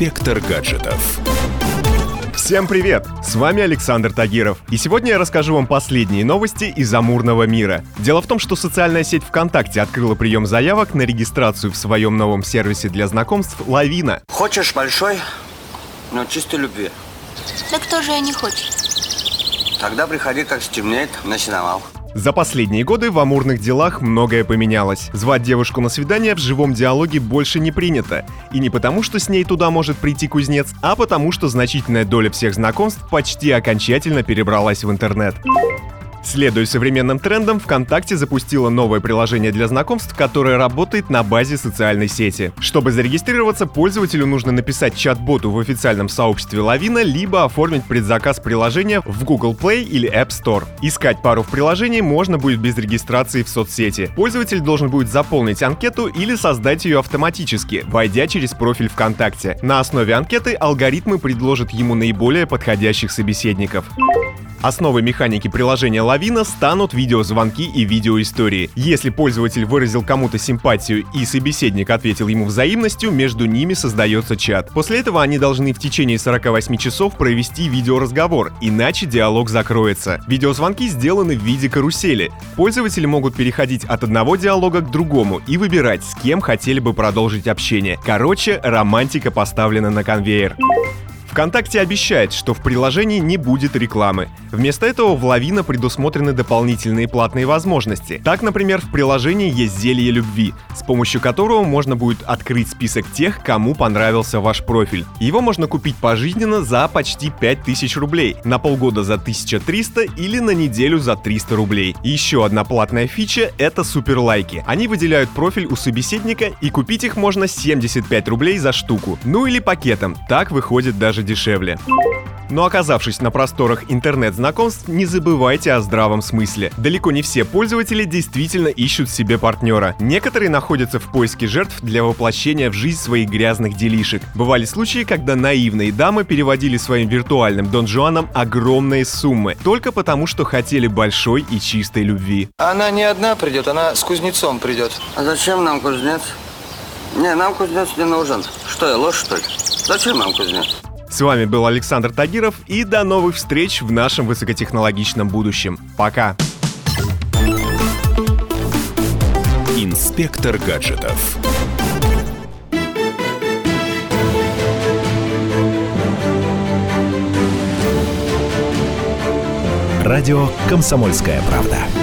Инспектор гаджетов. Всем привет! С вами Александр Тагиров. И сегодня я расскажу вам последние новости из амурного мира. Дело в том, что социальная сеть ВКонтакте открыла прием заявок на регистрацию в своем новом сервисе для знакомств «Лавина». Хочешь большой, но чистой любви. Да кто же я не хочет? Тогда приходи, как стемнеет, на сеновал. За последние годы в амурных делах многое поменялось. Звать девушку на свидание в живом диалоге больше не принято. И не потому, что с ней туда может прийти кузнец, а потому, что значительная доля всех знакомств почти окончательно перебралась в интернет. Следуя современным трендам, ВКонтакте запустила новое приложение для знакомств, которое работает на базе социальной сети. Чтобы зарегистрироваться, пользователю нужно написать чат-боту в официальном сообществе Лавина, либо оформить предзаказ приложения в Google Play или App Store. Искать пару в приложении можно будет без регистрации в соцсети. Пользователь должен будет заполнить анкету или создать ее автоматически, войдя через профиль ВКонтакте. На основе анкеты алгоритмы предложат ему наиболее подходящих собеседников. Основой механики приложения Лавина станут видеозвонки и видеоистории. Если пользователь выразил кому-то симпатию и собеседник ответил ему взаимностью, между ними создается чат. После этого они должны в течение 48 часов провести видеоразговор, иначе диалог закроется. Видеозвонки сделаны в виде карусели. Пользователи могут переходить от одного диалога к другому и выбирать, с кем хотели бы продолжить общение. Короче, романтика поставлена на конвейер. ВКонтакте обещает, что в приложении не будет рекламы. Вместо этого в Лавина предусмотрены дополнительные платные возможности. Так, например, в приложении есть зелье любви, с помощью которого можно будет открыть список тех, кому понравился ваш профиль. Его можно купить пожизненно за почти 5000 рублей, на полгода за 1300 или на неделю за 300 рублей. И еще одна платная фича — это суперлайки. Они выделяют профиль у собеседника, и купить их можно 75 рублей за штуку. Ну или пакетом, так выходит даже даже дешевле. Но оказавшись на просторах интернет-знакомств, не забывайте о здравом смысле. Далеко не все пользователи действительно ищут себе партнера. Некоторые находятся в поиске жертв для воплощения в жизнь своих грязных делишек. Бывали случаи, когда наивные дамы переводили своим виртуальным Дон Жуанам огромные суммы, только потому, что хотели большой и чистой любви. Она не одна придет, она с кузнецом придет. А зачем нам кузнец? Не, нам кузнец не нужен. Что я, ложь, что ли? Зачем нам кузнец? С вами был Александр Тагиров и до новых встреч в нашем высокотехнологичном будущем. Пока! Инспектор гаджетов. Радио «Комсомольская правда».